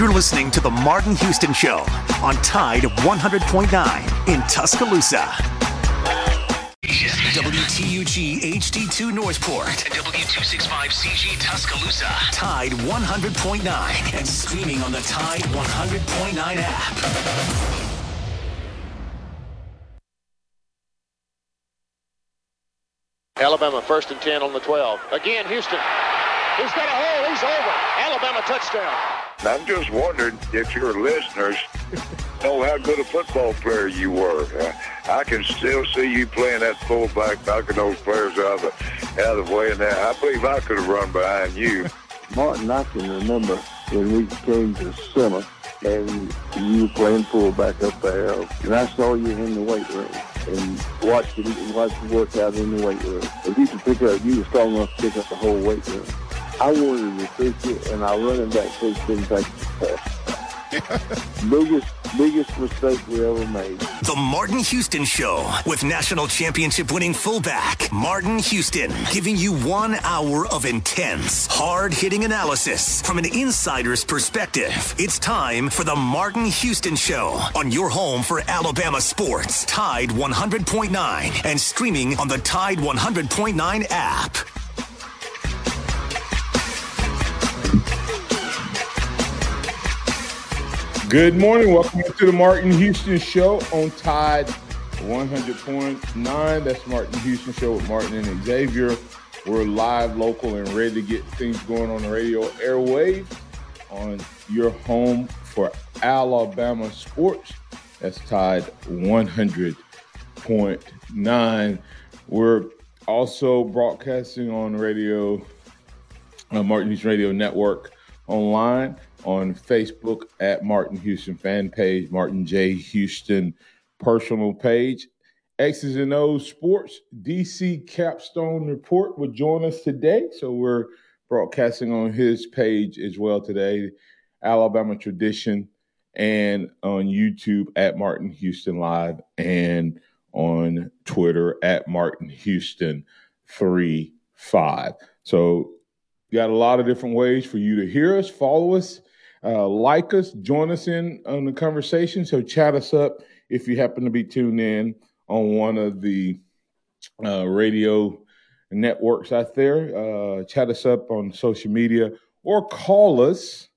You're listening to The Martin Houston Show on Tide 100.9 in Tuscaloosa. WTUG HD2 Northport and W265CG Tuscaloosa. Tide 100.9 and streaming on the Tide 100.9 app. Alabama first and 10 on the 12. Again, Houston. He's got a hole. He's over. Alabama touchdown. I'm just wondering if your listeners know how good a football player you were. Uh, I can still see you playing that fullback, knocking those players out of the, out of the way. And I believe I could have run behind you. Martin, I can remember when we came to summer and you playing fullback up there, and I saw you in the weight room and watched you watched you work out in the weight room. If you could pick up, you were strong enough to pick up the whole weight room. I wanted to recruit you, and our running back coach didn't take the biggest, biggest mistake we ever made. The Martin Houston Show with national championship winning fullback Martin Houston, giving you one hour of intense, hard hitting analysis from an insider's perspective. It's time for the Martin Houston Show on your home for Alabama sports, Tide 100.9, and streaming on the Tide 100.9 app. Good morning. Welcome to the Martin Houston Show on Tide 100.9. That's Martin Houston Show with Martin and Xavier. We're live, local, and ready to get things going on the radio airwaves on your home for Alabama sports. That's Tide 100.9. We're also broadcasting on radio, uh, Martin Houston Radio Network online on Facebook at Martin Houston fan page, Martin J. Houston personal page. X's and O's Sports DC Capstone Report will join us today. So we're broadcasting on his page as well today, Alabama Tradition, and on YouTube at Martin Houston Live and on Twitter at Martin Houston 35. So got a lot of different ways for you to hear us, follow us, uh, like us, join us in on the conversation. So chat us up if you happen to be tuned in on one of the uh, radio networks out there. Uh, chat us up on social media or call us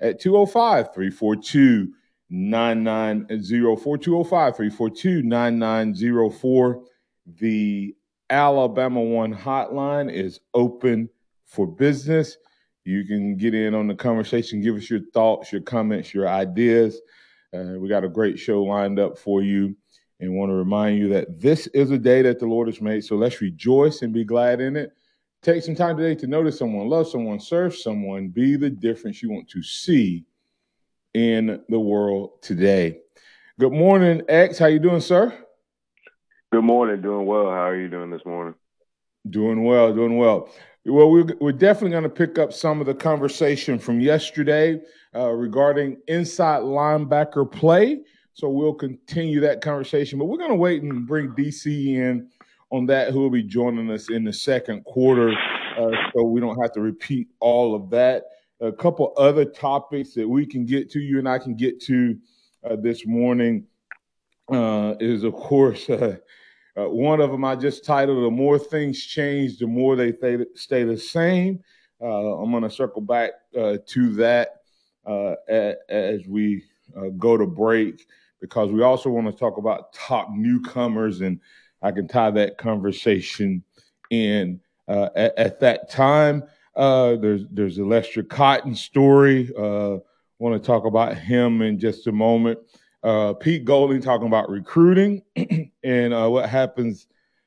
at 205 342 9904. 205 342 9904. The Alabama One hotline is open for business. You can get in on the conversation, give us your thoughts, your comments, your ideas. Uh, we got a great show lined up for you and want to remind you that this is a day that the Lord has made. So let's rejoice and be glad in it. Take some time today to notice someone, love someone, serve someone, be the difference you want to see in the world today. Good morning, X. How you doing, sir? Good morning. Doing well. How are you doing this morning? Doing well. Doing well. Well, we're, we're definitely going to pick up some of the conversation from yesterday uh, regarding inside linebacker play. So we'll continue that conversation, but we're going to wait and bring DC in on that, who will be joining us in the second quarter, uh, so we don't have to repeat all of that. A couple other topics that we can get to, you and I can get to uh, this morning, uh, is of course uh, one of them I just titled "The More Things Change, the More They th- Stay the Same." Uh, I'm going to circle back uh, to that uh, as we uh, go to break because we also want to talk about top newcomers, and I can tie that conversation in uh, at, at, that time. there's there's a Lester Cotton story. want to talk about him in just a moment uh, Pete Golding talking about recruiting and uh, what happens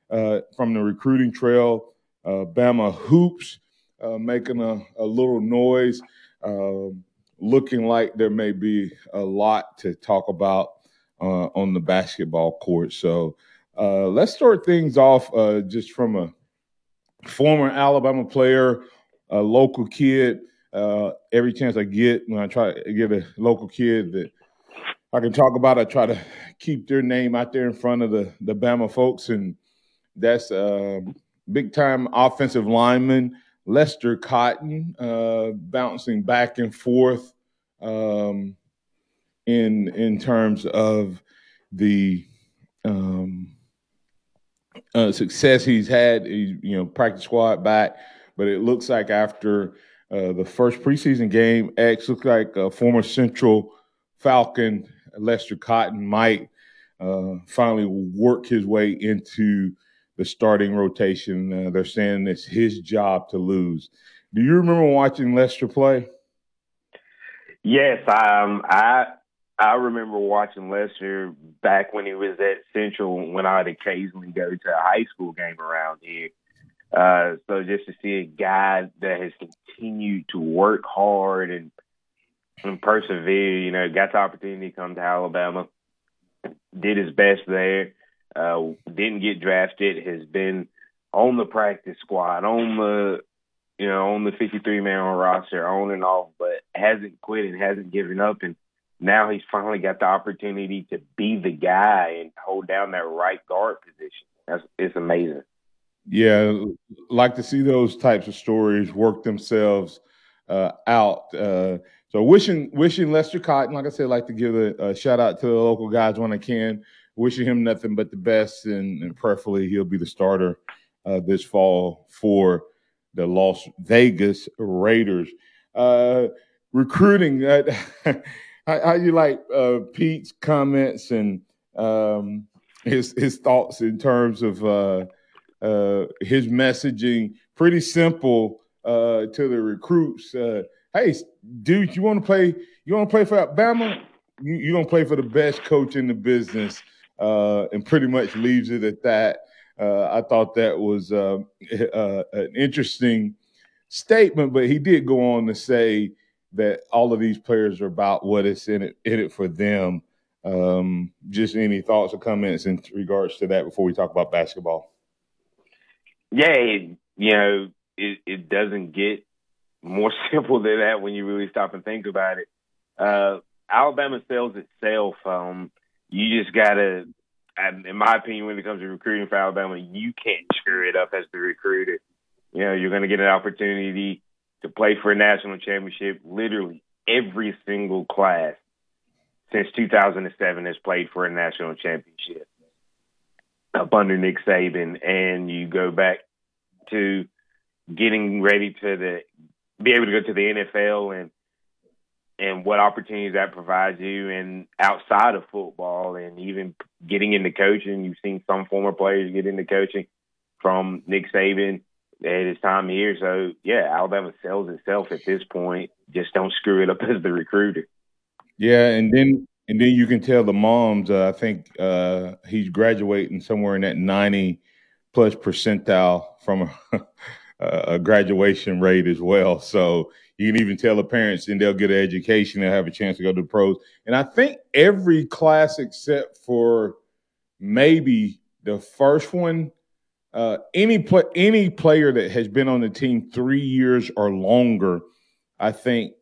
uh, from the recruiting trail. Uh, Bama hoops uh, making a, a, little noise, um, looking like there may be a lot to talk about uh, on the basketball court. So let's start things off just from a former Alabama player, a local kid. every chance I get when I try to get a local kid that I can talk about. I try to keep their name out there in front of the the Bama folks, and that's uh, big time offensive lineman Lester Cotton, uh, bouncing back and forth um, in in terms of the um, uh, success he's had. He's you know practice squad back, but it looks like after uh, the first preseason game, X looks like a former Central Falcon Lester Cotton might uh, finally work his way into the starting rotation. Uh, they're saying it's his job to lose. Do you remember watching Lester play? Yes, um, I I remember watching Lester back when he was at Central when I'd occasionally go to a high school game around here. Uh, so just to see a guy that has continued to work hard and, and persevere, you know, got the opportunity to come to Alabama, did his best there, uh, didn't get drafted, has been on the practice squad, on the you know, on the 53 man roster, on and off, but hasn't quit and hasn't given up. And now he's finally got the opportunity to be the guy and hold down that right guard position. That's it's amazing. Yeah, like to see those types of stories work themselves uh, out. Uh, so wishing wishing Lester Cotton, like I said, like to give a, a, shout out to the local guys when I can. Wishing him nothing but the best, and, and he'll be the starter uh, this fall for the Las Vegas Raiders. Uh, recruiting, uh, how, how, you like uh, Pete's comments and um, his his thoughts in terms of uh, uh, his messaging? Pretty simple to the recruits. Hey, dude, you want to play? You want to play for Alabama? You, you don't play for the best coach in the business, and pretty much leaves it at that. Uh, I thought that was uh, uh, an interesting statement, but he did go on to say that all of these players are about what is in it in it for them. Um, just any thoughts or comments in regards to that before we talk about basketball? Yeah, you know, it, it doesn't get more simple than that when you really stop and think about it. Uh, Alabama sells itself. Um, you just gotta in my opinion, when it comes to recruiting for Alabama, you can't screw it up as the recruiter. You know, you're to get an opportunity to play for a national championship. Literally every single class since 2007 has played for a national championship up under Nick Saban. And you go back to getting ready to the be able to go to the NFL and and what opportunities that provides you and outside of football and even getting into coaching. You've seen some former players get into coaching from Nick Saban at his time here. So yeah, Alabama sells itself at this point. Just don't screw it up as the recruiter. Yeah, and then and then you can tell the moms. Uh, I think uh, he's graduating somewhere in that ninety plus percentile from a, graduation rate as well. So you can even tell the parents, and they'll get an education. They'll have a chance to go to the pros. And I think every class except for maybe the first one, uh, any any player that has been on the team three years or longer, I think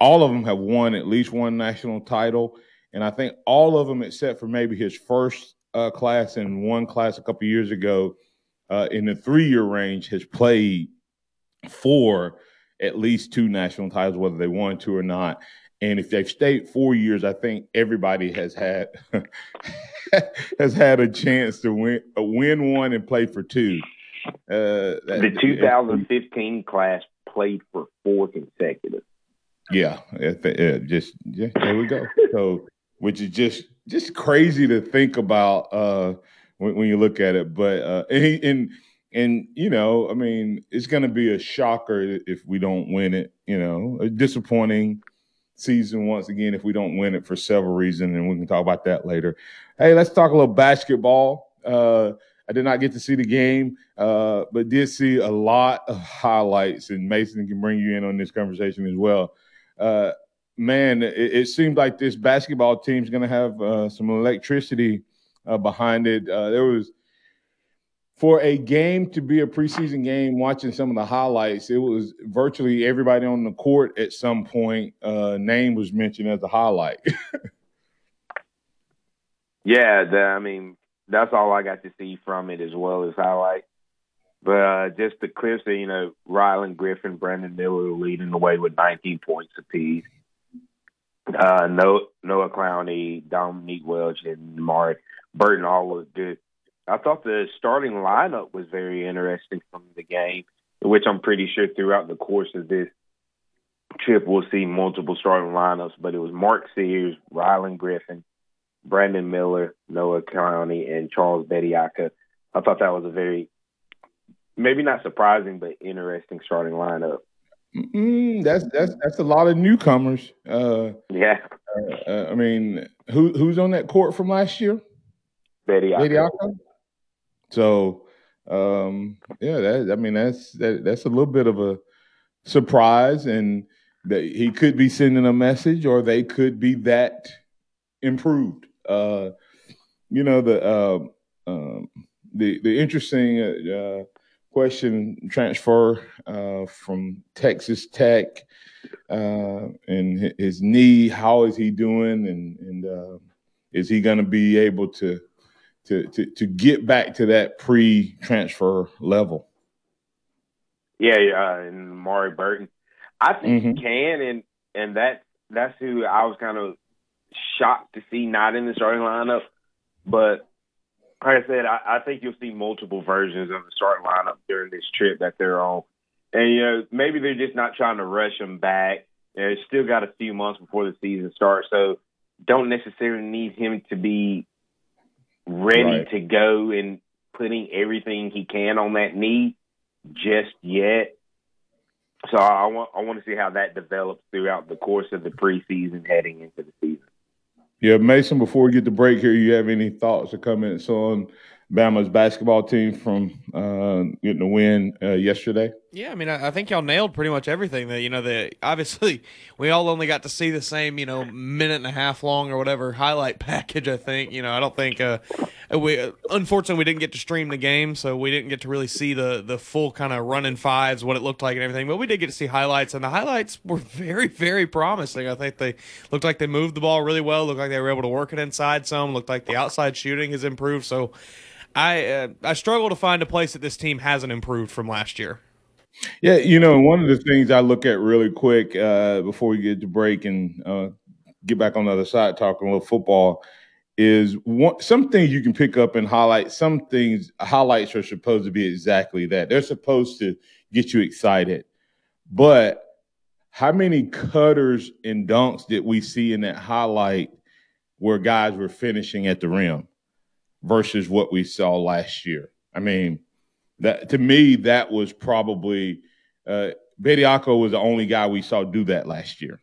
all of them have won at least one national title. And I think all of them, except for maybe his first uh, class and one class a couple years ago, uh, in the three year range, has played for at least two national titles, whether they want to or not. And if they've stayed four years, I think everybody has had has had a chance to win uh, win one and play for two. Uh, the 2015 class played for four consecutive. Yeah, just yeah, there we go. So, which is just just crazy to think about uh, when, when you look at it. But uh, and, and and you know, I mean, it's going to be a shocker if we don't win it. You know, a disappointing season once again if we don't win it for several reasons, and we can talk about that later. Hey, let's talk a little basketball. Uh, I did not get to see the game, uh, but did see a lot of highlights, and Mason can bring you in on this conversation as well. Uh, man, it, it seems like this basketball team is going to have uh, some electricity uh, behind it. Uh, there was for a game to be a preseason game, watching some of the highlights, it was virtually everybody on the court at some point. Uh, name was mentioned as a highlight. yeah, the, I mean that's all I got to see from it as well as highlight. But uh, just the clips that you know, Rylan Griffin, Brandon Miller leading the way with 19 points apiece. Uh, Noah, Clowney, Dominick Welch, and Mari Burton all looked good. I thought the starting lineup was very interesting from the game, which I'm pretty sure throughout the course of this trip we'll see multiple starting lineups. But it was Mark Sears, Rylan Griffin, Brandon Miller, Noah Clowney, and Charles Bediako. I thought that was a very maybe not surprising, but interesting starting lineup. Mm, that's that's that's a lot of newcomers. Uh, yeah, uh, I mean, who who's on that court from last year? Bediako. So, um, yeah, that I mean that's that, that's a little bit of a surprise, and that he could be sending a message, or they could be that improved. Uh, you know the uh, um, the the interesting uh, question transfer uh, from Texas Tech uh, and his knee. How is he doing? And and uh, is he going to be able to, to to to get back to that pre-transfer level? Yeah, uh, and Mari Burton, I think mm-hmm. he can, and and that that's who I was kind of shocked to see not in the starting lineup, but like I said, I, I think you'll see multiple versions of the starting lineup during this trip that they're on. And, you know, maybe they're just not trying to rush them back. You know, still got a few months before the season starts. So don't necessarily need him to be ready right. to go and putting everything he can on that knee just yet. So I want I want to see how that develops throughout the course of the preseason heading into the season. Yeah, Mason, before we get the break here, you have any thoughts or comments on Bama's basketball team from uh, getting the win uh, yesterday? Yeah, I mean, I, I, think y'all nailed pretty much everything. That you know, the obviously we all only got to see the same, you know, minute and a half long or whatever highlight package. I think you know, I don't think uh, we unfortunately we didn't get to stream the game, so we didn't get to really see the the full kind of running fives, what it looked like and everything. But we did get to see highlights, and the highlights were very, very promising. I think they looked like they moved the ball really well. Looked like they were able to work it inside some. Looked like the outside shooting has improved. So I uh, I struggle to find a place that this team hasn't improved from last year. Yeah, you know, one of the things I look at really quick uh, before we get to break and uh, get back on the other side talking a little football is one, some things you can pick up and highlight. Some things highlights are supposed to be exactly that. They're supposed to get you excited, but how many cutters and dunks did we see in that highlight where guys were finishing at the rim? versus what we saw last year. I mean, that to me, that was probably uh, Bediako was the only guy we saw do that last year.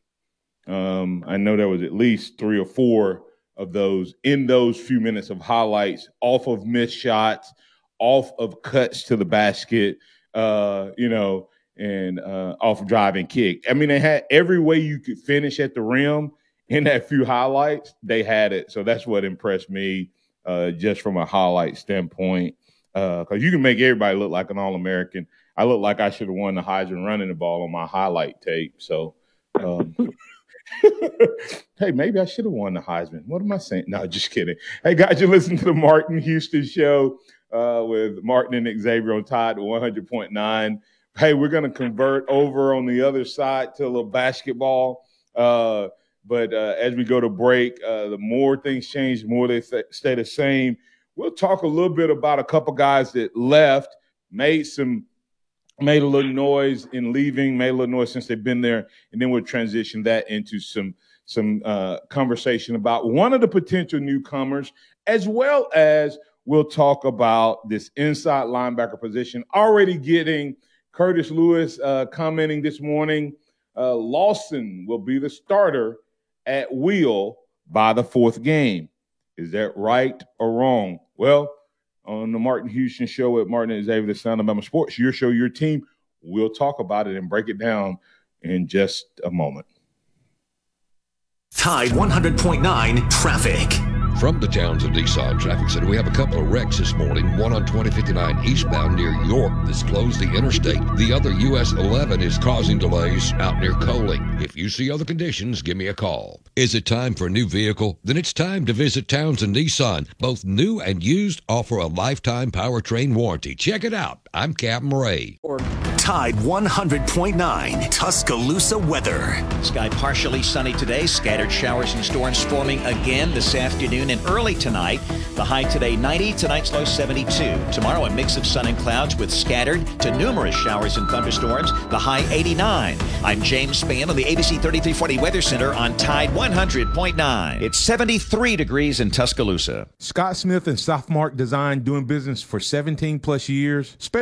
Um, I know there was at least three or four of those in those few minutes of highlights off of missed shots, off of cuts to the basket, uh, you know, and uh, off driving kick. I mean, they had every way you could finish at the rim in that few highlights. They had it, so that's what impressed me uh, just from a highlight standpoint. Because uh, you can make everybody look like an All American. I look like I should have won the Heisman running the ball on my highlight tape. So, um, hey, maybe I should have won the Heisman. What am I saying? No, just kidding. Hey, guys, you listen to the Martin Houston Show uh, with Martin and Xavier on Tide 100.9. Hey, we're going to convert over on the other side to a little basketball. Uh, but uh, as we go to break, uh, the more things change, the more they th- stay the same. We'll talk a little bit about a couple guys that left, made some, made a little noise in leaving, made a little noise since they've been there, and then we'll transition that into some some uh, conversation about one of the potential newcomers, as well as we'll talk about this inside linebacker position. Already getting Curtis Lewis uh, commenting this morning. Uh, Lawson will be the starter at will by the fourth game. Is that right or wrong? Well, on the Martin Houston show at Martin and Xavier, the Sound of Bama Sports, your show, your team, we'll talk about it and break it down in just a moment. Tide 100.9 traffic. From the Townsend Nissan Traffic Center, we have a couple of wrecks this morning. One on 2059 eastbound near York that's closed the interstate. The other US 11 is causing delays out near Coaling. If you see other conditions, give me a call. Is it time for a new vehicle? Then it's time to visit Townsend Nissan. Both new and used offer a lifetime powertrain warranty. Check it out. I'm Captain Ray. Tide 100.9 Tuscaloosa weather. Sky partially sunny today. Scattered showers and storms forming again this afternoon and early tonight. The high today 90, tonight's low 72. Tomorrow a mix of sun and clouds with scattered to numerous showers and thunderstorms. The high 89. I'm James Spann on the ABC 3340 Weather Center on Tide 100.9. It's 73 degrees in Tuscaloosa. Scott Smith and Southmark Design doing business for 17 plus years,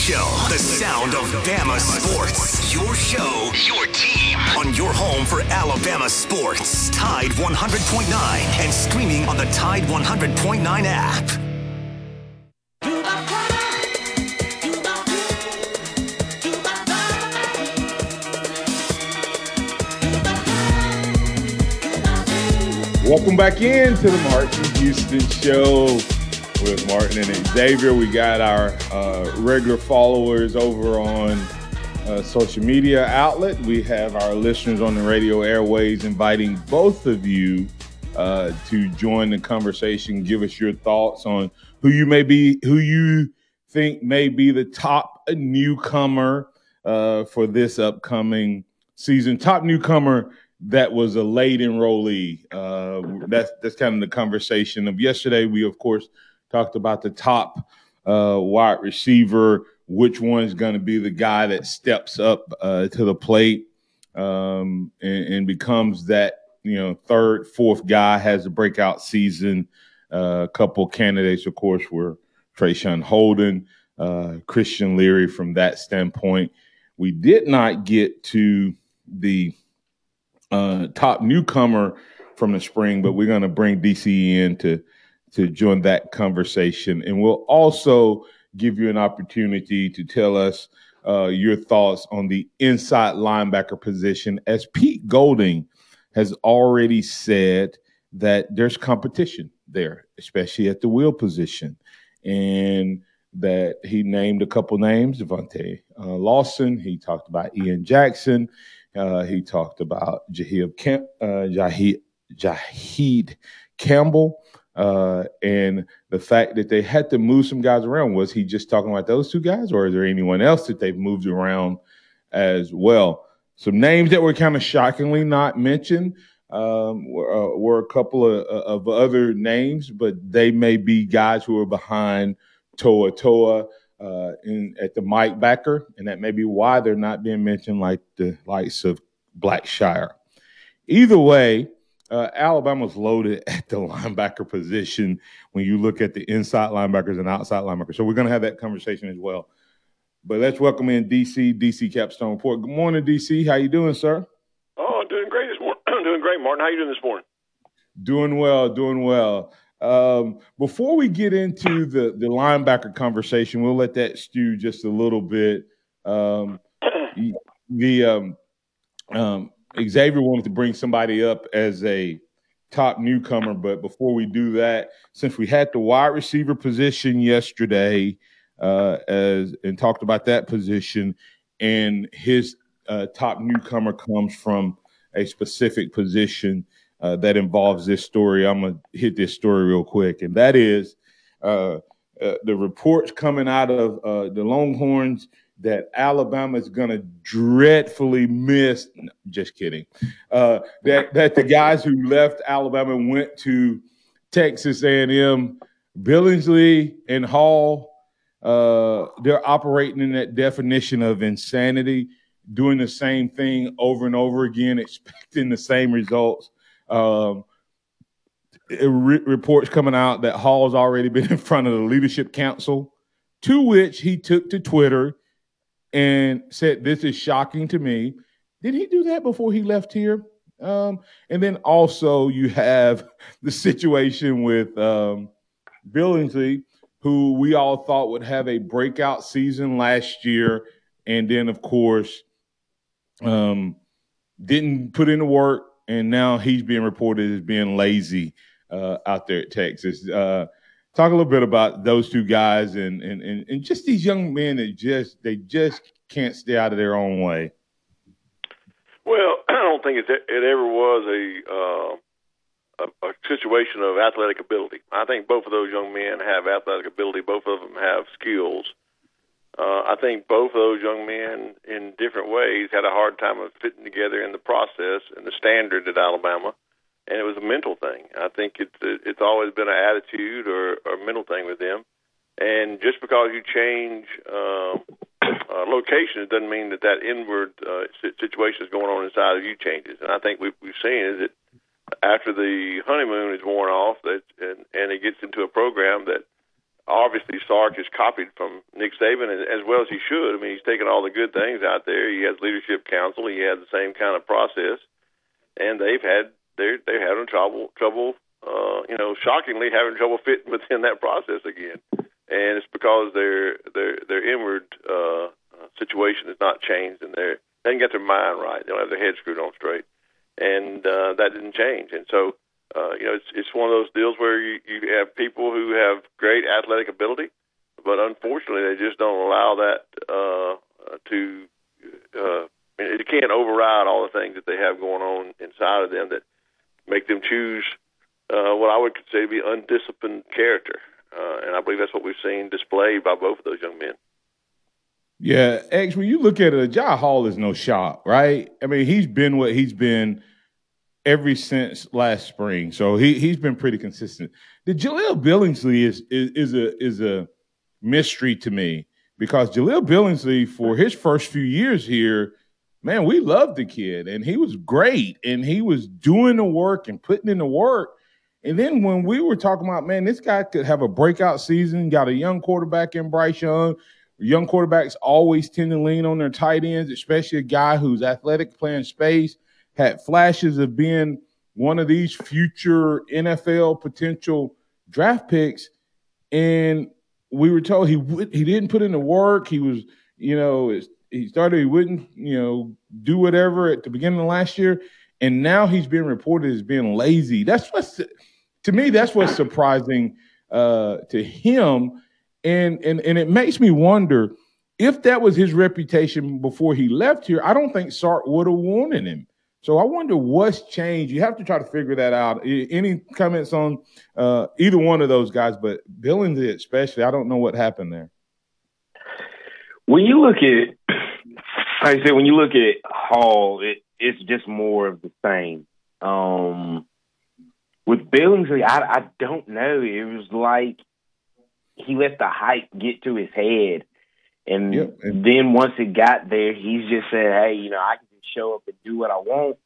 Show, the sound of Bama sports. Your show, your team, on your home for Alabama sports. Tide 100.9 and streaming on the Tide 100.9 app. Welcome back into the Martin Houston Show with Martin and Xavier. We got our uh, regular followers over on uh, social media outlet. We have our listeners on the radio airways inviting both of you uh, to join the conversation. Give us your thoughts on who you may be, who you think may be the top newcomer uh, for this upcoming season. Top newcomer that was a late enrollee. Uh, that's that's kind of the conversation of yesterday. We of course talked about the top uh, wide receiver. Which one's going to be the guy that steps up uh, to the plate um, and, and, becomes that you know third, fourth guy has a breakout season. Uh, a couple candidates, of course, were Traeshon Holden, uh, Christian Leary. From that standpoint, we did not get to the uh, top newcomer from the spring, but we're going to bring DC in to to join that conversation, and we'll also give you an opportunity to tell us uh, your thoughts on the inside linebacker position, as Pete Golding has already said that there's competition there, especially at the will position, and that he named a couple names, Deontae uh, Lawson. He talked about Ian Jackson. Uh, he talked about Jihaad, Cam- uh, Campbell uh, and the fact that they had to move some guys around. Was he just talking about those two guys, or is there anyone else that they've moved around as well? Some names that were kind of shockingly not mentioned um, were, uh, were, a couple of, of, other names, but they may be guys who are behind To'oTo'o uh, in at the Mike backer, and that may be why they're not being mentioned like the likes of Blackshire. Either way, uh, Alabama's loaded at the linebacker position when you look at the inside linebackers and outside linebackers. So we're going to have that conversation as well. But let's welcome in DC, DC Capstone Report. Good morning, DC. How you doing, sir? Oh, doing great this morning. doing great, Martin. How you doing this morning? Doing well, doing well. Um, before we get into the the linebacker conversation, we'll let that stew just a little bit. Um, the um, um, Xavier wanted to bring somebody up as a top newcomer, but before we do that, since we had the wide receiver position yesterday, uh, as and talked about that position, and his uh, top newcomer comes from a specific position uh, that involves this story. I'm gonna hit this story real quick, and that is uh, uh, the reports coming out of uh, the Longhorns that Alabama is gonna dreadfully miss. No, just kidding. Uh, that that the guys who left Alabama went to Texas A&M, Billingsley and Hall. Uh, they're operating in that definition of insanity, doing the same thing over and over again, expecting the same results. Um, re- reports coming out that Hall's already been in front of the leadership council, to which he took to Twitter and said, "This is shocking to me." Did he do that before he left here? Um, and then also you have the situation with um, Billingsley, who we all thought would have a breakout season last year, and then of course, um, didn't put in the work, and now he's being reported as being lazy uh, out there at Texas. Uh, talk a little bit about those two guys and, and and and just these young men that just they just can't stay out of their own way. Well, I don't think it, it ever was a, uh, a a situation of athletic ability. I think both of those young men have athletic ability. Both of them have skills. Uh, I think both of those young men, in different ways, had a hard time of fitting together in the process and the standard at Alabama and it was a mental thing. I think it's it's always been an attitude or, or mental thing with them. And just because you change uh, uh, location, it doesn't mean that that inward uh, situation is going on inside of you changes. And I think we've, we've seen is that after the honeymoon is worn off, that and, and it gets into a program that obviously Sark has copied from Nick Saban as well as he should. I mean, he's taken all the good things out there. He has leadership council. He has the same kind of process, and they've had they're they're having trouble trouble uh, you know shockingly having trouble fitting within that process again, and it's because their their their inward uh, situation has not changed and they're they didn't get their mind right. They don't have their head screwed on straight, and uh, that didn't change. And so uh, you know it's it's one of those deals where you you have people who have great athletic ability, but unfortunately they just don't allow that uh, to. Uh, it can't override all the things that they have going on inside of them that make them choose uh, what I would consider to be undisciplined character. Uh, and I believe that's what we've seen displayed by both of those young men. Yeah, X, when you look at it, Jai Hall is no shot, right? I mean, he's been what he's been ever since last spring. So he he's been pretty consistent. The Jahleel Billingsley is, is is a is a mystery to me because Jahleel Billingsley for his first few years here man, we loved the kid and he was great and he was doing the work and putting in the work. And then when we were talking about, man, this guy could have a breakout season, got a young quarterback in Bryce Young. Young quarterbacks always tend to lean on their tight ends, especially a guy who's athletic, playing space, had flashes of being one of these future NFL potential draft picks. And we were told he he didn't put in the work. He was, you know, he started he wouldn't you know do whatever at the beginning of last year, and now he's being reported as being lazy. That's what's to me that's what's surprising uh, to him, and and and it makes me wonder if that was his reputation before he left here. I don't think Sark would have wanted him. So I wonder what's changed. You have to try to figure that out. Any comments on uh, either one of those guys, but Billings especially, I don't know what happened there. When you look at like I said, when you look at Hall, it it's just more of the same. Um, with Billingsley, I I don't know. It was like he let the hype get to his head, and yep. then once it got there, he's just said, "Hey, you know, I can just show up and do what I want,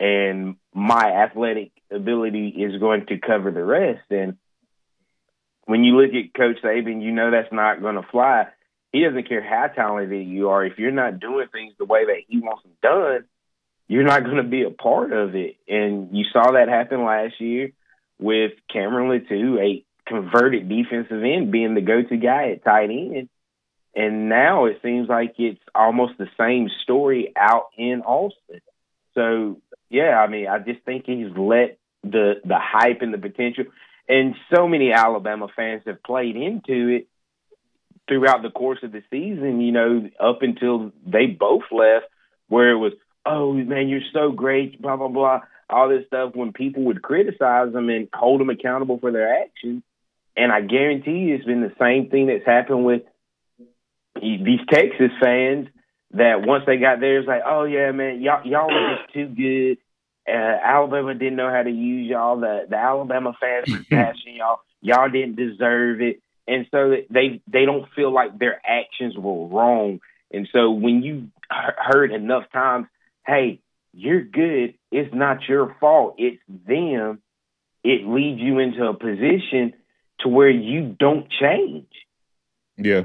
and my athletic ability is going to cover the rest." And when you look at Coach Saban, you know that's not going to fly he doesn't care how talented you are. If you're not doing things the way that he wants them done, you're not going to be a part of it. And you saw that happen last year with Cameron Latu, a converted defensive end, being the go-to guy at tight end. And now it seems like it's almost the same story out in Austin. So yeah, I mean, I just think he's let the the hype and the potential, and so many Alabama fans have played into it throughout the course of the season, you know, up until they both left, where it was, oh man, you're so great, blah blah blah, all this stuff. When people would criticize them and hold them accountable for their actions, and I guarantee you, it's been the same thing that's happened with these Texas fans. That once they got there, it's like, oh yeah, man, y'all y'all were just too good. Uh, Alabama didn't know how to use y'all. The the Alabama fans were bashing y'all. Y'all didn't deserve it and so they they don't feel like their actions were wrong. And so when you heard enough times, hey, you're good, it's not your fault, it's them. It leads you into a position to where you don't change. Yeah.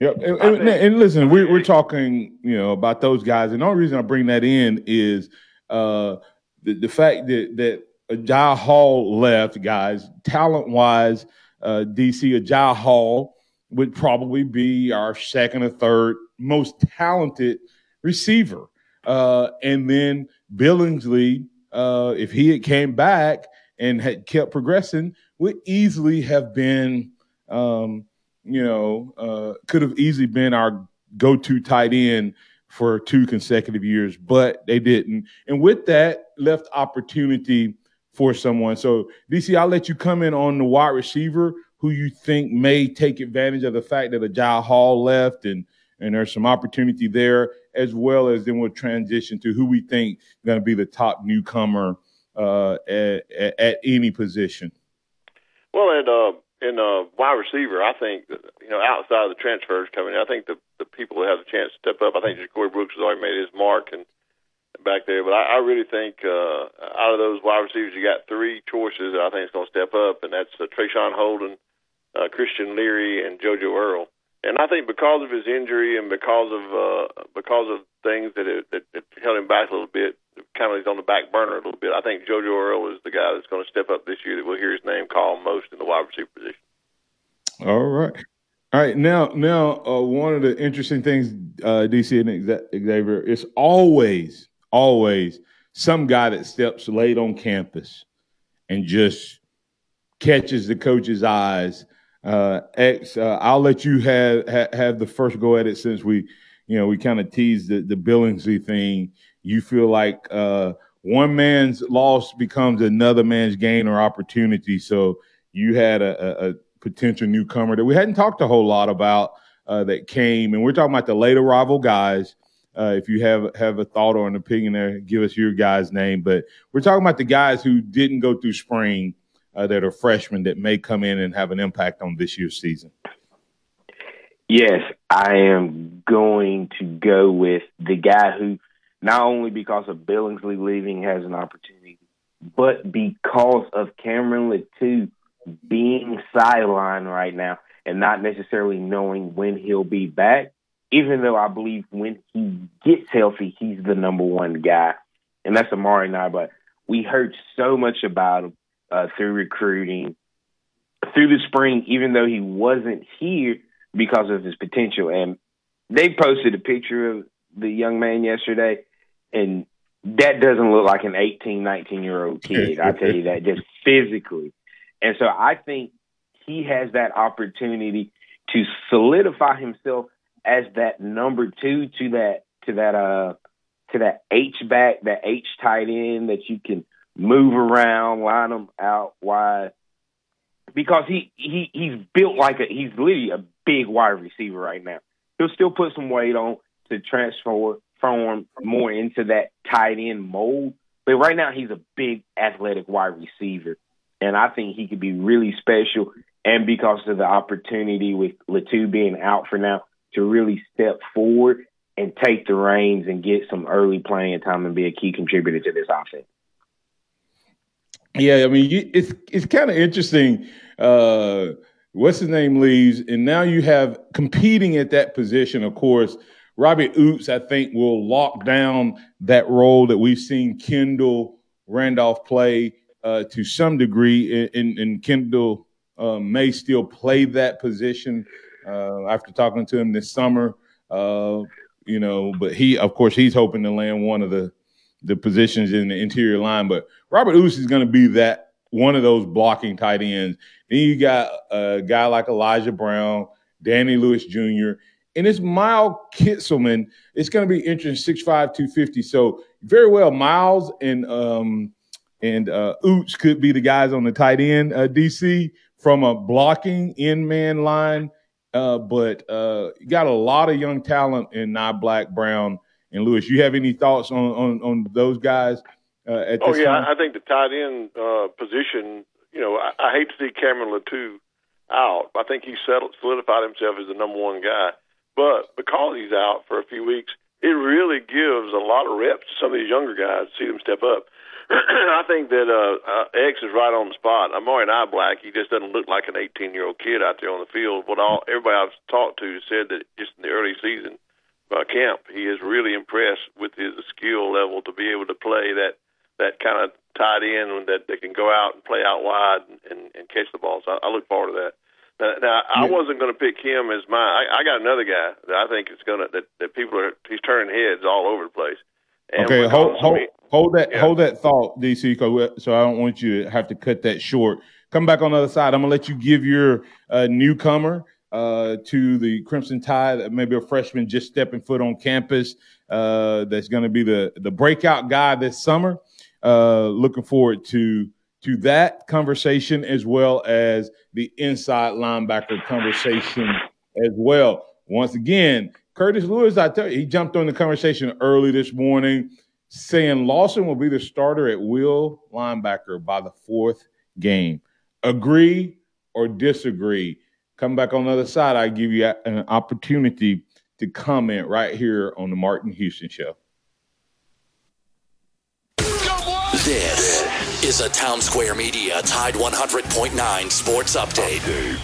Yep. And, and, and, listen, we're, we're talking, you know, about those guys. And the only reason I bring that in is uh, the, the fact that, that Jai Hall left, guys, talent wise, uh, DC Agiye Hall would probably be our second or third most talented receiver. Uh, and then Billingsley, uh, if he had came back and had kept progressing, would easily have been, um, you know, uh, could have easily been our go-to tight end for two consecutive years, but they didn't. And with that, left opportunity for someone. So, DC, I'll let you come in on the wide receiver who you think may take advantage of the fact that Agiye Hall left and and there's some opportunity there, as well as then we'll transition to who we think going to be the top newcomer uh, at, at, any position. Well, and uh, in uh, wide receiver, I think you know outside of the transfers coming, in, I think the the people that have the chance to step up. I think Corey Brooks has already made his mark and back there, but I, I really think uh, out of those wide receivers, you got three choices that I think is going to step up, and that's uh, Traeshon Holden, uh, Christian Leary, and JoJo Earle. And I think because of his injury and because of uh, because of things that, it, that, that held him back a little bit, kind of he's on the back burner a little bit. I think JoJo Earle is the guy that's going to step up this year that we'll hear his name called most in the wide receiver position. All right. All right, now, now, uh, one of the interesting things, uh, DC and Xavier, it's always, always some guy that steps late on campus and just catches the coach's eyes uh, X, uh, I'll let you have ha, have the first go at it since we, you know, we kind of teased the, the Billingsley thing. You feel like uh, one man's loss becomes another man's gain or opportunity. So you had a, a, a potential newcomer that we hadn't talked a whole lot about uh, that came, and we're talking about the late arrival guys. Uh, if you have have a thought or an opinion there, give us your guy's name. But we're talking about the guys who didn't go through spring uh, that are freshmen that may come in and have an impact on this year's season? Yes, I am going to go with the guy who, not only because of Billingsley leaving, has an opportunity, but because of Cameron Latu being sidelined right now and not necessarily knowing when he'll be back. Even though I believe when he gets healthy, he's the number one guy, and that's Amari Nye. But we heard so much about him uh, through recruiting, through the spring, even though he wasn't here because of his potential. And they posted a picture of the young man yesterday, and that doesn't look like an 18, 19 year old kid. I tell you that just physically. And so I think he has that opportunity to solidify himself as that number two to that to that uh to that H back, that H tight end that you can move around, line him out wide. Because he, he he's built like a he's literally a big wide receiver right now. He'll still put some weight on to transform form more into that tight end mold. But right now he's a big athletic wide receiver. And I think he could be really special. And because of the opportunity with Latu being out for now to really step forward and take the reins and get some early playing time and be a key contributor to this offense. Yeah, I mean, it's it's kind of interesting. Uh, what's his name leaves, and now you have competing at that position. Of course, Robbie Ouzts, I think, will lock down that role that we've seen Kendall Randolph play uh, to some degree, and, and Kendall uh, may still play that position uh, after talking to him this summer. Uh, you know, but he, of course, he's hoping to land one of the the positions in the interior line. But Robert Ouzts is going to be that one of those blocking tight ends. Then you got a guy like Elijah Brown, Danny Lewis Jr., and it's Miles Kitselman. It's going to be interesting, 6'5", 250. So very well, Miles and um, and uh, Ouzts could be the guys on the tight end, uh, DC, from a blocking in man line. Uh, but uh, you got a lot of young talent in Niblack Brown and Lewis. You have any thoughts on on, on those guys? Uh, oh yeah, time? I think the tight end uh, position. You know, I, I hate to see Cameron Latu out. I think he settled, solidified himself as the number one guy. But because he's out for a few weeks, it really gives a lot of reps to some of these younger guys to see them step up. I think that uh, uh, X is right on the spot. I'm Amari Niblack. He just doesn't look like an 18 year old kid out there on the field. What all everybody I've talked to said that just in the early season, uh, camp. He is really impressed with his skill level to be able to play that that kind of tight end that, that can go out and play out wide and, and, and catch the ball. So I, I look forward to that. Now, now I wasn't going to pick him as my. I, I got another guy that I think is going to that, that people are. He's turning heads all over the place. And okay, hold hold, hold that yeah. hold that thought, DC. So I don't want you to have to cut that short. Come back on the other side. I'm gonna let you give your uh, newcomer uh, to the Crimson Tide, maybe a freshman just stepping foot on campus. Uh, that's going to be the the breakout guy this summer. Uh, looking forward to to that conversation as well as the inside linebacker conversation as well. Once again, Curtis Lewis, I tell you, he jumped on the conversation early this morning, saying Lawson will be the starter at will linebacker by the fourth game. Agree or disagree? Come back on the other side. I give you an opportunity to comment right here on the Martin Houston Show. This is a Town Square Media Tide 100.9 Sports Update.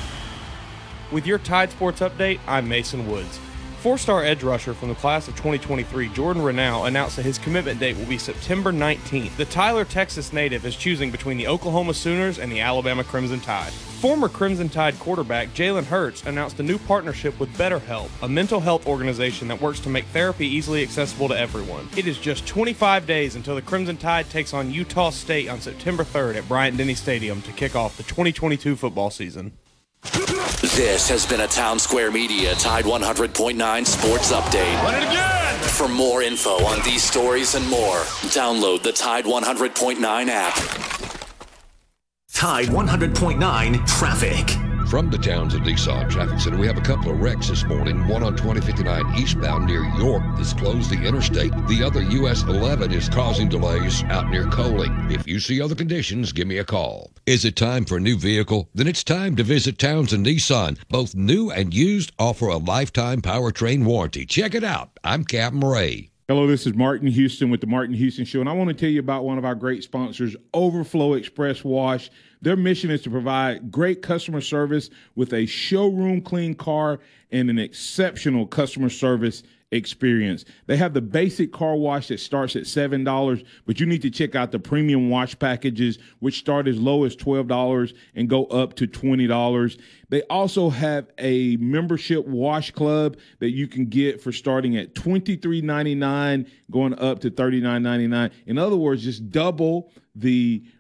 With your Tide Sports Update, I'm Mason Woods. Four star edge rusher from the class of 2023, Jordan Renaud, announced that his commitment date will be September 19th. The Tyler, Texas native is choosing between the Oklahoma Sooners and the Alabama Crimson Tide. Former Crimson Tide quarterback Jalen Hurts announced a new partnership with BetterHelp, a mental health organization that works to make therapy easily accessible to everyone. It is just 25 days until the Crimson Tide takes on Utah State on September 3rd at Bryant Denny Stadium to kick off the 2022 football season. This has been a Town Square Media Tide 100.9 Sports Update. Run it again! For more info on these stories and more, download the Tide 100.9 app. Tide 100.9 Traffic. From the Townsend Nissan Traffic Center, we have a couple of wrecks this morning. One on 2059 eastbound near York that's closed the interstate. The other US 11 is causing delays out near Coaling. If you see other conditions, give me a call. Is it time for a new vehicle? Then it's time to visit Townsend Nissan. Both new and used offer a lifetime powertrain warranty. Check it out. I'm Captain Ray. Hello, this is Martin Houston with the Martin Houston Show, and I want to tell you about one of our great sponsors, Overflow Express Wash. Their mission is to provide great customer service with a showroom clean car and an exceptional customer service experience. They have the basic car wash that starts at $7, but you need to check out the premium wash packages, which start as low as $12 and go up to $20. They also have a membership wash club that you can get for starting at $23.99, going up to $39.99. In other words, just double the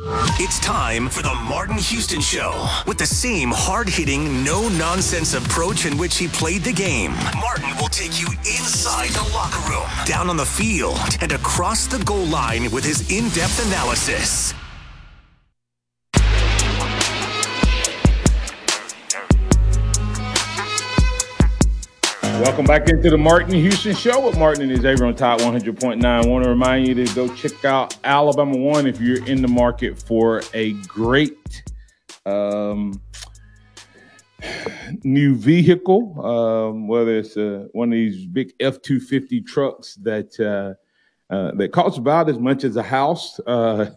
It's time for the Martin Houston Show. With the same hard hitting, no nonsense approach in which he played the game, Martin will take you inside the locker room, down on the field, and across the goal line with his in depth analysis. Welcome back into the Martin Houston Show with Martin and his Xavier on Top 100.9. I want to remind you to go check out Alabama One if you're in the market for a great um, new vehicle, um, whether it's uh, one of these big F 250 trucks that uh, uh, that costs about as much as a house. Uh,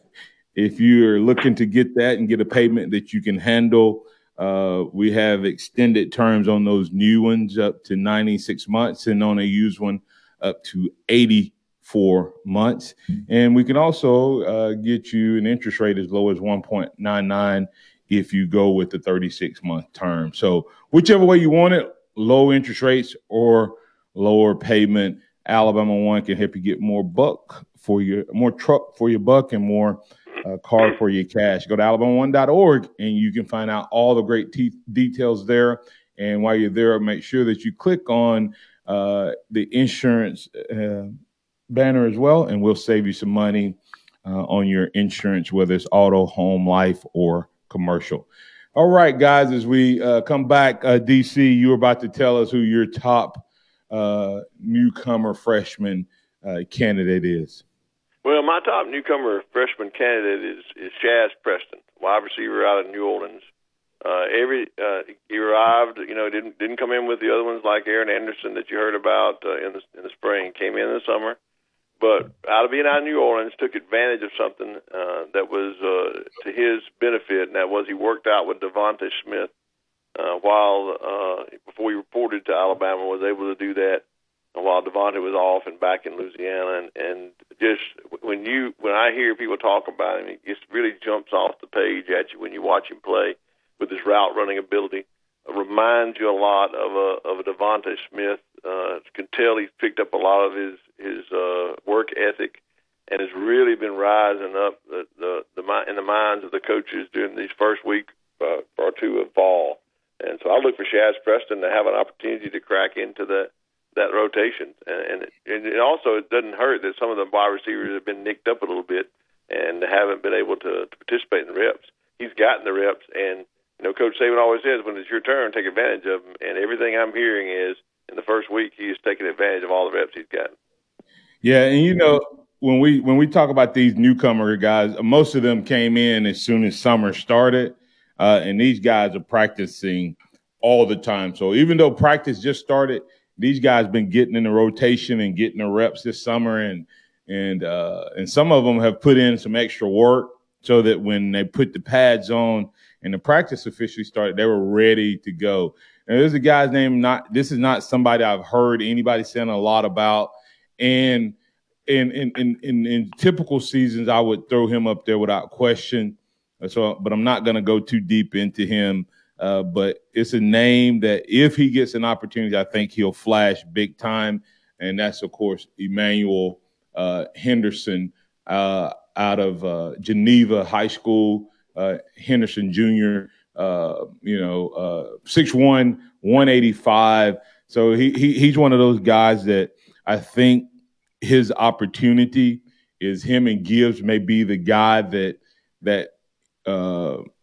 if you're looking to get that and get a payment that you can handle, Uh, we have extended terms on those new ones up to 96 months and on a used one up to 84 months. And we can also uh, get you an interest rate as low as 1.99 if you go with the 36 month term. So, whichever way you want it, low interest rates or lower payment, Alabama One can help you get more buck for your more truck for your buck and more uh, car for your cash. Go to alabama1.org and you can find out all the great te- details there. And while you're there, make sure that you click on uh, the insurance uh, banner as well, and we'll save you some money uh, on your insurance, whether it's auto, home, life, or commercial. All right, guys, as we uh, come back, uh, DC, you were about to tell us who your top newcomer freshman candidate is. Well, my top newcomer freshman candidate is is Shazz Preston, wide receiver out of New Orleans. Uh, every uh, he arrived, you know, didn't didn't come in with the other ones like Aaron Anderson that you heard about uh, in the in the spring. Came in in the summer, but out of being out of New Orleans, took advantage of something uh, that was uh, to his benefit, and that was he worked out with DeVonta Smith uh, while uh, before he reported to Alabama. Was able to do that while DeVonta was off and back in Louisiana, and, and just when you when I hear people talk about him, it just really jumps off the page at you when you watch him play with his route running ability. It reminds you a lot of a of a DeVonta Smith. Uh, can tell he's picked up a lot of his his uh, work ethic, and has really been rising up the the, the in the minds of the coaches during these first week uh, or two of fall. And so I look for Shazz Preston to have an opportunity to crack into the that rotation. And, and it also it doesn't hurt that some of the wide receivers have been nicked up a little bit and haven't been able to, to participate in the reps. He's gotten the reps, and you know, Coach Saban always says, when it's your turn, take advantage of them. And everything I'm hearing is, in the first week, he's taking advantage of all the reps he's gotten. Yeah, and you know, when we when we talk about these newcomer guys, most of them came in as soon as summer started, uh, and these guys are practicing all the time. So even though practice just started, these guys been getting in the rotation and getting the reps this summer, and and uh, and some of them have put in some extra work so that when they put the pads on and the practice officially started, they were ready to go. And there's a guy's name. Not this is not somebody I've heard anybody saying a lot about, and in in in in, in typical seasons, I would throw him up there without question. So, but I'm not going to go too deep into him. Uh, but it's a name that if he gets an opportunity, I think he'll flash big time. And that's, of course, Emmanuel uh, Henderson uh, out of uh, Geneva High School. Uh, Henderson Jr., you know, 6'1, 185. So he, he he's one of those guys that I think his opportunity is him and Gibbs may be the guy that that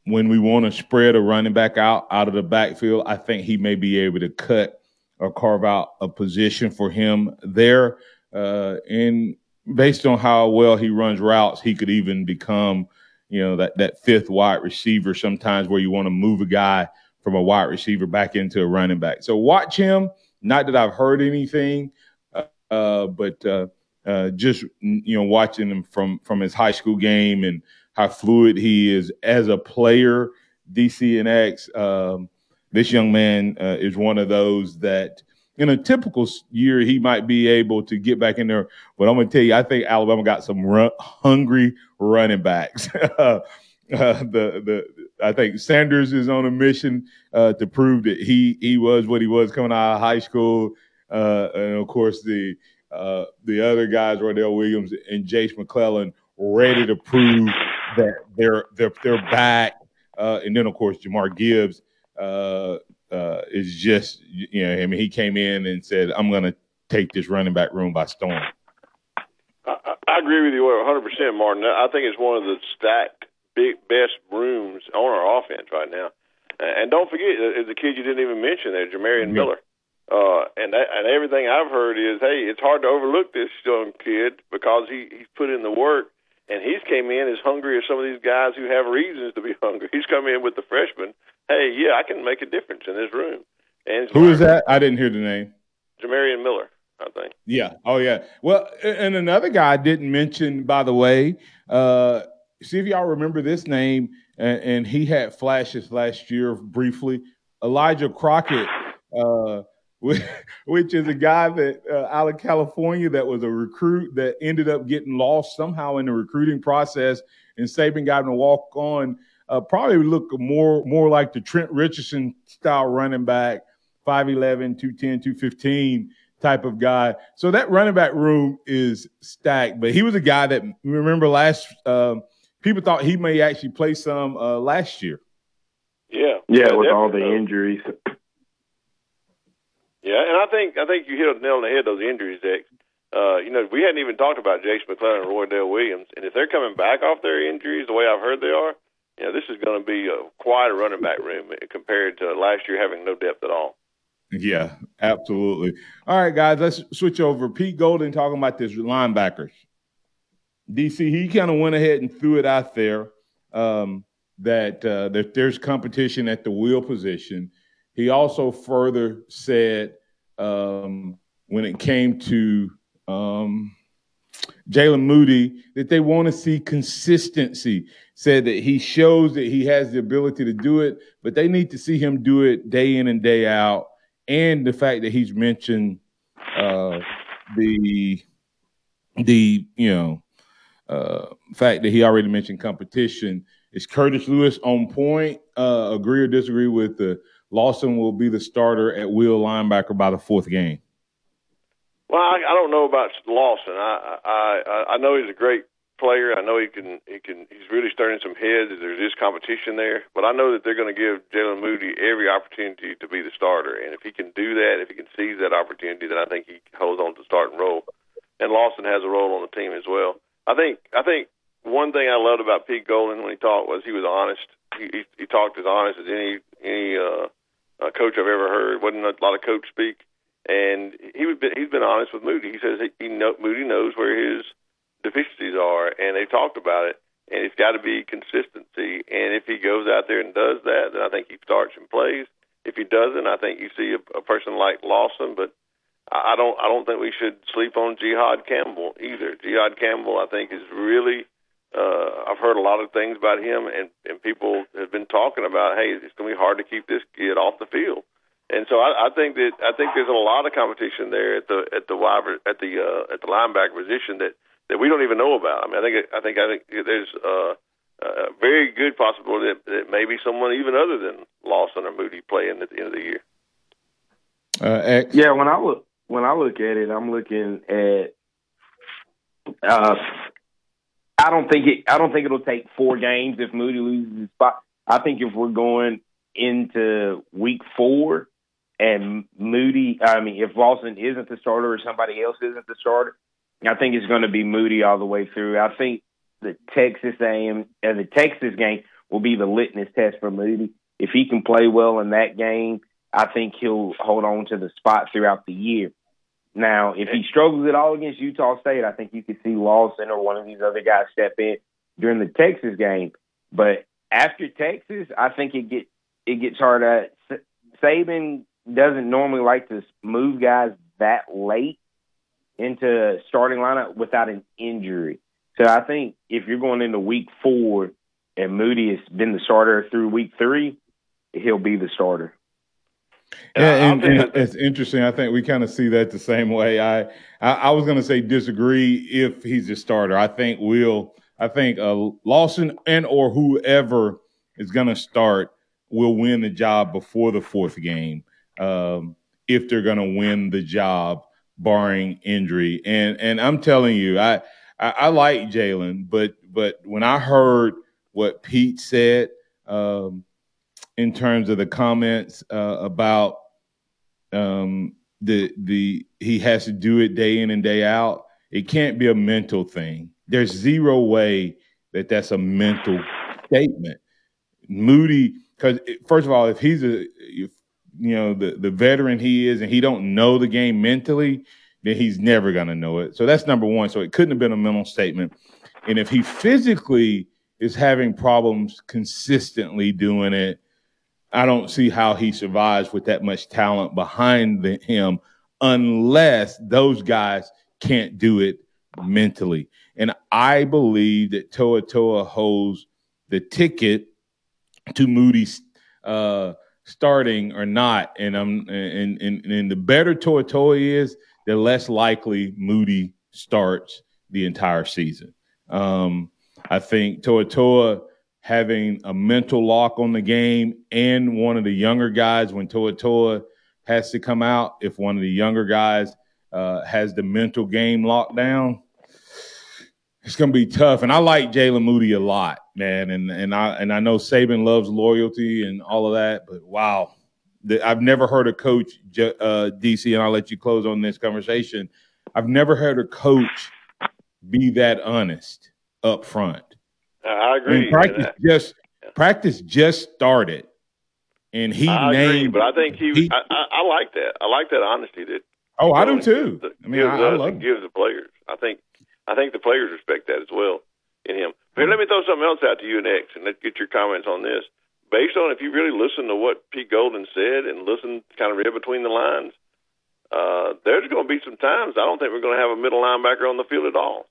when we want to spread a running back out out of the backfield, I think he may be able to cut or carve out a position for him there. Uh, and based on how well he runs routes, he could even become, you know, that that fifth wide receiver sometimes where you want to move a guy from a wide receiver back into a running back. So watch him. Not that I've heard anything, uh, but uh, uh, just you know watching him from from his high school game and how fluid he is as a player. DC and X, um, this young man uh, is one of those that in a typical year he might be able to get back in there. But I'm going to tell you, I think Alabama got some run, hungry running backs. uh, the the I think Sanders is on a mission uh, to prove that he he was what he was coming out of high school, uh, and of course the uh, the other guys, Roydell Williams and Jase McClellan, ready to prove that they're they're they're back. Uh, and then of course Jahmyr Gibbs uh, uh, is just you know I mean he came in and said I'm going to take this running back room by storm. I, I agree with you 100 percent, Martin. I think it's one of the stacked big best rooms on our offense right now. And don't forget the kid you didn't even mention there, Jamarion mm-hmm. Miller. Uh, and that, and everything I've heard is, hey, it's hard to overlook this young kid because he he's put in the work and he's came in as hungry as some of these guys who have reasons to be hungry. He's come in with the freshman. Hey, yeah, I can make a difference in this room. And who is that? I didn't hear the name. Jamarion Miller, I think. Yeah. Oh, yeah. Well, and another guy I didn't mention, by the way. Uh, see if y'all remember this name. and, and he had flashes last year briefly. Elijah Crockett, uh, which is a guy that uh, out of California that was a recruit that ended up getting lost somehow in the recruiting process, and Saban got him to walk on. Uh, probably look more more like the Trent Richardson style running back, 5'11, 210, 215 type of guy. So that running back room is stacked. But he was a guy that remember last uh, people thought he may actually play some uh, last year. Yeah, yeah, with all the injuries. Yeah, and I think I think you hit a nail on the head. Those injuries, Dex. Uh, you know, we hadn't even talked about Jase McClellan and Roydell Williams, and if they're coming back off their injuries the way I've heard they are, you know, this is going to be a, quite a running back room compared to last year having no depth at all. Yeah, absolutely. All right, guys, let's switch over. Pete Golding talking about this linebackers. DC, he kind of went ahead and threw it out there um, that uh, that there's competition at the will position. He also further said um, when it came to um, Jaylen Moody that they want to see consistency. Said that he shows that he has the ability to do it, but they need to see him do it day in and day out. And the fact that he's mentioned uh, the the you know uh, fact that he already mentioned competition is Curtis Lewis on point. Uh, agree or disagree with the Lawson will be the starter at will linebacker by the fourth game. Well, I, I don't know about Lawson. I, I I know he's a great player. I know he can he can he's really starting some heads. There's this competition there, but I know that they're going to give Jaylen Moody every opportunity to be the starter. And if he can do that, if he can seize that opportunity, then I think he holds on to the starting role. And Lawson has a role on the team as well. I think I think one thing I loved about Pete Golden when he talked was he was honest. He he, he talked as honest as any any uh, uh, coach I've ever heard. wasn't a lot of coach speak and he was he's been honest with Moody. He says he, he know, Moody knows where his deficiencies are, and they talked about it. And it's got to be consistency. And if he goes out there and does that, then I think he starts and plays. If he doesn't, I think you see a, a person like Lawson. But I don't I don't think we should sleep on Jihaad Campbell either. Jihaad Campbell, I think, is really. Uh, I've heard a lot of things about him, and and people have been talking about, hey, it's going to be hard to keep this kid off the field. And so I, I think that I think there's a lot of competition there at the at the wide at the uh, at the linebacker position that, that we don't even know about. I mean, I think I think I think there's uh, a very good possibility that, that maybe someone even other than Lawson or Moody playing at the end of the year. Uh, yeah, when I look when I look at it, I'm looking at. Uh, I don't think it. I don't think it'll take four games if Moody loses his spot. I think if we're going into week four, and Moody, I mean, if Lawson isn't the starter or somebody else isn't the starter, I think it's going to be Moody all the way through. I think the Texas A&M and uh, the Texas game will be the litmus test for Moody. If he can play well in that game, I think he'll hold on to the spot throughout the year. Now, if he struggles at all against Utah State, I think you could see Lawson or one of these other guys step in during the Texas game. But after Texas, I think it get it gets hard. Uh, Saban doesn't normally like to move guys that late into starting lineup without an injury. So I think if you're going into week four and Moody has been the starter through week three, he'll be the starter. Yeah, and, and it's interesting. I think we kind of see that the same way. I I, I was going to say disagree if he's a starter. I think will I think uh, Lawson and or whoever is going to start will win the job before the fourth game um, if they're going to win the job, barring injury. And and I'm telling you, I I, I like Jaylen, but but when I heard what Pete said um, in terms of the comments uh, about um, the the he has to do it day in and day out, it can't be a mental thing. There's zero way that that's a mental statement. Moody, because first of all, if he's a if you know the the veteran he is and he don't know the game mentally, then he's never gonna know it. So that's number one. So it couldn't have been a mental statement. And if he physically is having problems consistently doing it, I don't see how he survives with that much talent behind the, him unless those guys can't do it mentally. And I believe that To'oTo'o holds the ticket to Moody uh, starting or not, and I'm and, and and the better To'oTo'o is, the less likely Moody starts the entire season. Um, I think To'oTo'o having a mental lock on the game and one of the younger guys when To'oTo'o has to come out, if one of the younger guys uh, has the mental game locked down, it's going to be tough. And I like Jaylen Moody a lot, man. And and I and I know Saban loves loyalty and all of that, but wow, I've never heard a coach, uh, DC, and I'll let you close on this conversation. I've never heard a coach be that honest up front. I agree. I mean, practice just practice just started, and he I named. Agree, but I think he. he I, I, I, like that. I like that honesty. That oh, I do too. I mean, I, I love gives the players. I think. I think the players respect that as well in him. But let me throw something else out to you next, and let's get your comments on this. Based on if you really listen to what Pete Golding said and listen, kind of read between the lines, uh, there's going to be some times I don't think we're going to have a middle linebacker on the field at all.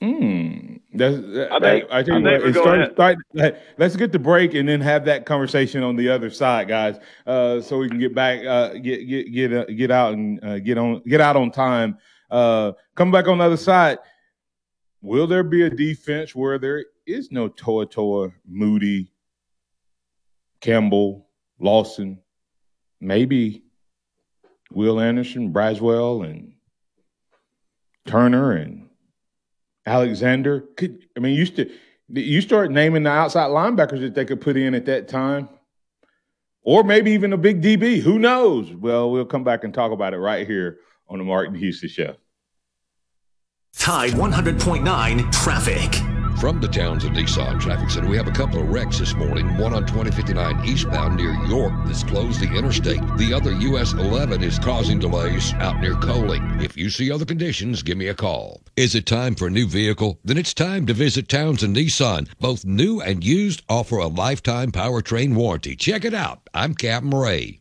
Hmm. That's, I think, I, I tell you I what, start, start, let's get the break and then have that conversation on the other side, guys, uh, so we can get back, uh, get get get uh, get out and uh, get on get out on time. Uh, come back on the other side. Will there be a defense where there is no To'oTo'o, Moody, Campbell, Lawson, maybe Will Anderson, Braswell, and Turner and Alexander. Could I mean, used to you start naming the outside linebackers that they could put in at that time, or maybe even a big DB. Who knows? Well, we'll come back and talk about it right here on the Martin Houston Show. Tide 100.9 traffic. From the Townsend Nissan Traffic Center, we have a couple of wrecks this morning. One on 2059 eastbound near York that's closed the interstate. The other US 11 is causing delays out near Coaling. If you see other conditions, give me a call. Is it time for a new vehicle? Then it's time to visit towns Townsend Nissan. Both new and used offer a lifetime powertrain warranty. Check it out. I'm Captain Ray.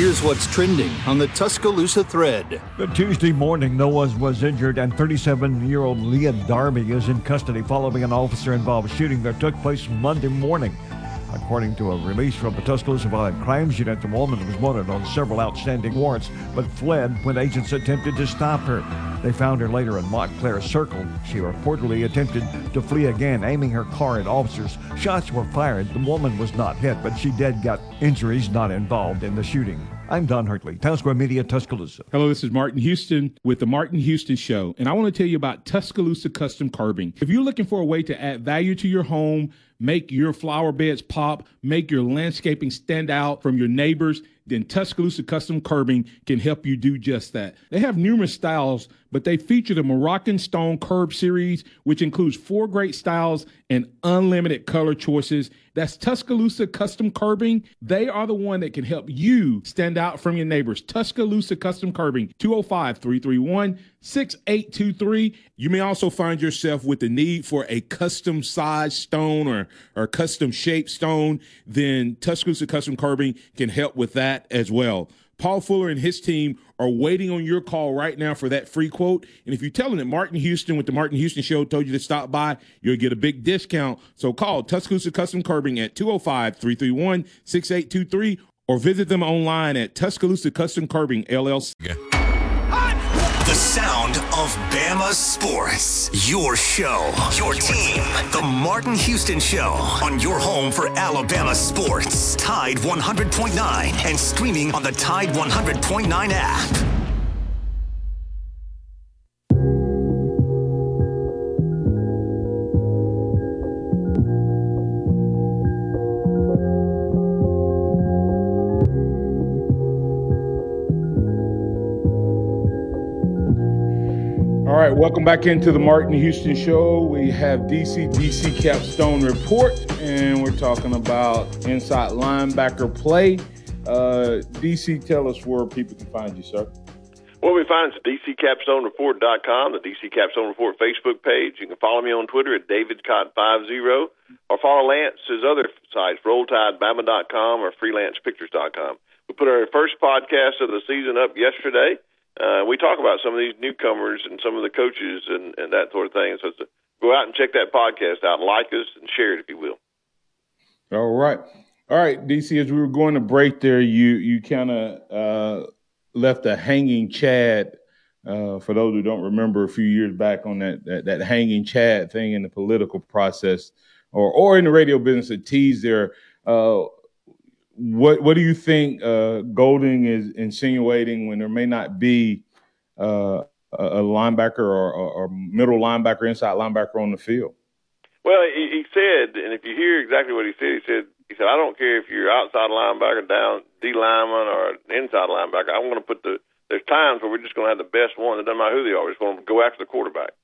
Here's what's trending on the Tuscaloosa thread. The Tuesday morning, no one was injured, and 37 year old Leah Darby is in custody following an officer involved shooting that took place Monday morning. According to a release from the Tuscaloosa Violent Crimes Unit, the woman was wanted on several outstanding warrants, but fled when agents attempted to stop her. They found her later in Montclair Circle. She reportedly attempted to flee again, aiming her car at officers. Shots were fired. The woman was not hit, but she did get injuries not involved in the shooting. I'm Don Hartley, Town Square Media, Tuscaloosa. Hello, this is Martin Houston with the Martin Houston Show, and I want to tell you about Tuscaloosa Custom Curbing. If you're looking for a way to add value to your home, make your flower beds pop, make your landscaping stand out from your neighbors, then Tuscaloosa Custom Curbing can help you do just that. They have numerous styles, but they feature the Moroccan Stone Curb series, which includes four great styles and unlimited color choices. That's Tuscaloosa Custom Curbing. They are the one that can help you stand out from your neighbors. Tuscaloosa Custom Curbing, 205 331 6823. You may also find yourself with the need for a custom size stone or, or custom shaped stone. Then Tuscaloosa Custom Curbing can help with that as well. Paul Fuller and his team are waiting on your call right now for that free quote. And if you're telling them Martin Houston with the Martin Houston Show told you to stop by, you'll get a big discount. So call Tuscaloosa Custom Curbing at 205 331 6823 or visit them online at Tuscaloosa Custom Curbing LLC. The sound of Bama sports. Your show, your team. The Martin Houston Show on your home for Alabama sports. Tide 100.9 and streaming on the Tide 100.9 app. Welcome back into the Martin Houston Show. We have DC DC Capstone Report, and we're talking about inside linebacker play. Uh, DC, tell us where people can find you, sir. Well, we find at DCCapstoneReport.com, the DC Capstone Report Facebook page. You can follow me on Twitter at DavidCott50 or follow Lance's other sites, RollTideBama.com or FreelancePictures.com. We put our first podcast of the season up yesterday uh, we talk about some of these newcomers and some of the coaches and, and that sort of thing. So go out and check that podcast out. Like us and share it if you will. All right. All right, DC, as we were going to break there, you you kind of uh, left a hanging Chad. Uh, for those who don't remember, a few years back on that, that that hanging Chad thing in the political process, or or in the radio business, a tease there. Uh, what what do you think uh, Golding is insinuating when there may not be uh, a, a linebacker or, or, or middle linebacker, inside linebacker on the field? Well, he, he said, and if you hear exactly what he said, he said he said, I don't care if you're outside linebacker, down D lineman, or inside linebacker. I'm going to put the. There's times where we're just going to have the best one. It doesn't matter who they are. We're just going to go after the quarterback.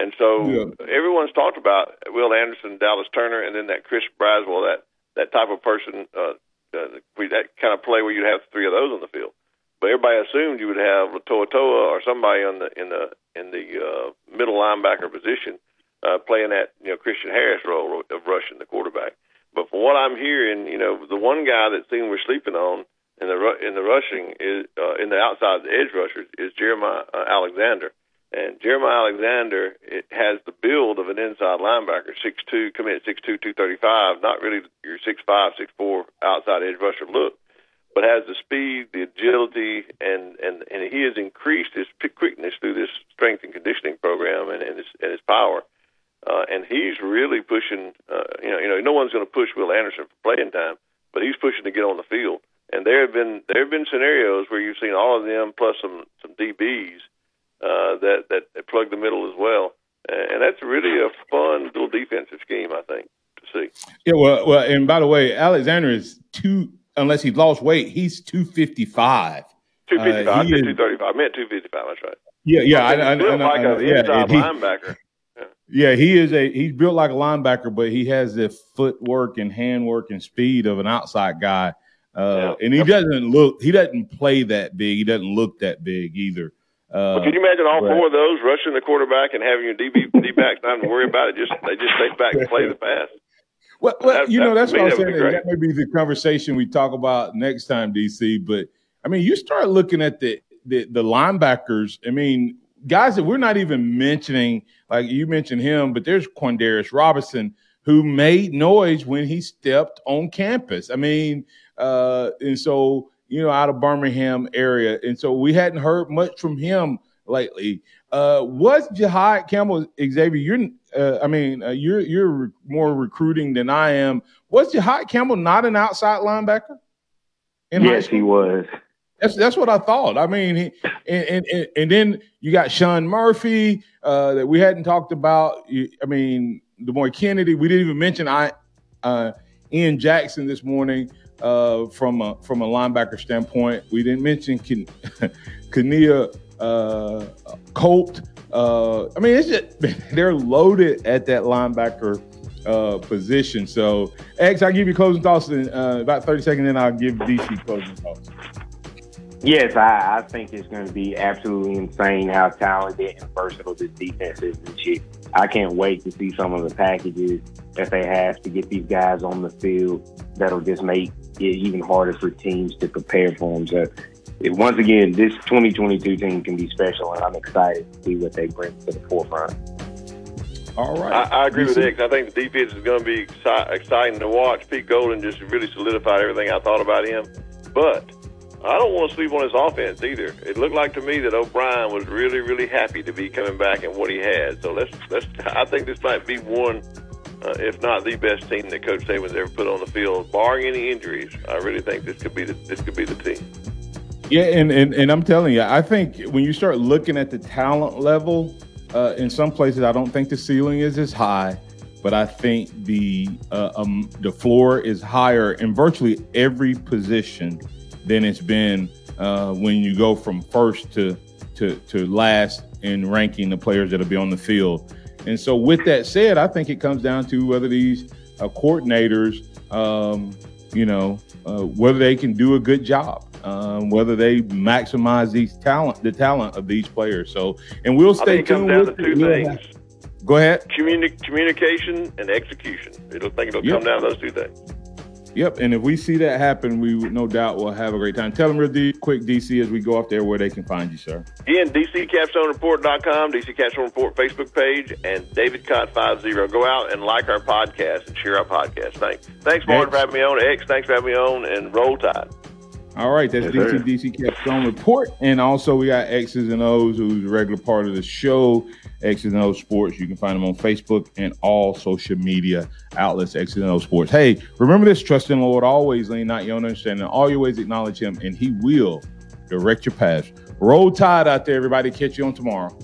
And so yeah. everyone's talked about Will Anderson, Dallas Turner, and then that Chris Braswell, that that type of person, uh, uh, that kind of play where you'd have three of those on the field. But everybody assumed you would have Toa or somebody in the in the in the uh, middle linebacker position uh, playing that you know Christian Harris role of rushing the quarterback. But from what I'm hearing, you know, the one guy that seems we're sleeping on in the in the rushing is uh, in the outside the edge rushers is Jeremiah uh, Alexander. And Jeremiah Alexander it has the build of an inside linebacker, six two, at six two, two thirty five. Not really your six five, six four outside edge rusher look, but has the speed, the agility, and and and he has increased his quickness through this strength and conditioning program and, and his and his power. Uh, and he's really pushing. Uh, you know, you know, no one's going to push Will Anderson for playing time, but he's pushing to get on the field. And there have been there have been scenarios where you've seen all of them plus some some DBs uh, that that plug the middle as well, and that's really a fun little defensive scheme, I think, to see. Yeah, well, well, and by the way, Alexander is two. Unless he lost weight, he's two fifty five. Two fifty five. Uh, two thirty five. I meant two fifty five. That's right. Yeah, yeah. I, I, I, I, like I, an inside he, linebacker. Yeah, he is a he's built like a linebacker, but he has the footwork and handwork and speed of an outside guy. Uh, yeah. and he doesn't look he doesn't play that big. He doesn't look that big either. Uh, well, can you imagine all four of those rushing the quarterback and having your DB D backs not even worry about it? Just they just stay back and play the pass. Well, well that, you know that's what I'm saying. That may be the conversation we talk about next time, DC. But I mean, you start looking at the the, the linebackers. I mean, guys that we're not even mentioning, like you mentioned him, but there's Quandarius Robinson who made noise when he stepped on campus. I mean, uh, and so you know, out of Birmingham area, and so we hadn't heard much from him lately. Uh, was Jihaad Campbell Xavier? You're, uh, I mean, uh, you're you're more recruiting than I am. Was Jihaad Campbell not an outside linebacker? yes, he was. That's that's what I thought. I mean, he, and, and and then you got Shawn Murphy uh, that we hadn't talked about. I mean, the boy Kennedy. We didn't even mention I uh, Ian Jackson this morning uh, from a from a linebacker standpoint. We didn't mention Ken, Keanu uh, Koht. Uh, I mean, it's just they're loaded at that linebacker uh, position. So, X, I'll give you closing thoughts in uh, about 30 seconds, then I'll give DC closing thoughts. Yes, I, I think it's going to be absolutely insane how talented and versatile this defense is this year. I can't wait to see some of the packages that they have to get these guys on the field that'll just make it even harder for teams to prepare for them. So, it, once again, this 2022 team can be special, and I'm excited to see what they bring to the forefront. All right. I, I agree with X. I think the defense is going to be exci- exciting to watch. Pete Golding just really solidified everything I thought about him. But I don't want to sleep on his offense either. It looked like to me that O'Brien was really, really happy to be coming back and what he had. So let's let's. I think this might be one, uh, if not the best team that Coach Saban's ever put on the field, barring any injuries. I really think this could be the, this could be the team. Yeah, and, and and I'm telling you, I think when you start looking at the talent level, uh, in some places, I don't think the ceiling is as high, but I think the uh, um, the floor is higher in virtually every position than it's been uh, when you go from first to, to to last in ranking the players that'll be on the field. And so, with that said, I think it comes down to whether these uh, coordinators, um, you know, uh, whether they can do a good job, um, whether they maximize these talent, the talent of these players. So, and we'll stay tuned. It. We'll Go ahead. Communi- communication and execution. It'll think it'll yep. come down to those two things. Yep, and if we see that happen, we no doubt will have a great time. Tell them real D- quick, DC, as we go off there, where they can find you, sir. Again, DCCapstoneReport.com, DC Capstone Report Facebook page, and David Cott 50. Go out and like our podcast and share our podcast. Thanks. Thanks, Martin, for having me on. X, thanks for having me on, and roll tide. All right, that's Yes, DC sir. DC Capstone Report, and also we got X's and O's, who's a regular part of the show. X's and O's Sports. You can find them on Facebook and all social media outlets. X's and O's Sports. Hey, remember this: trust in the Lord always, lean not your own understanding. All your ways acknowledge Him, and He will direct your path. Roll Tide out there, everybody. Catch you on tomorrow.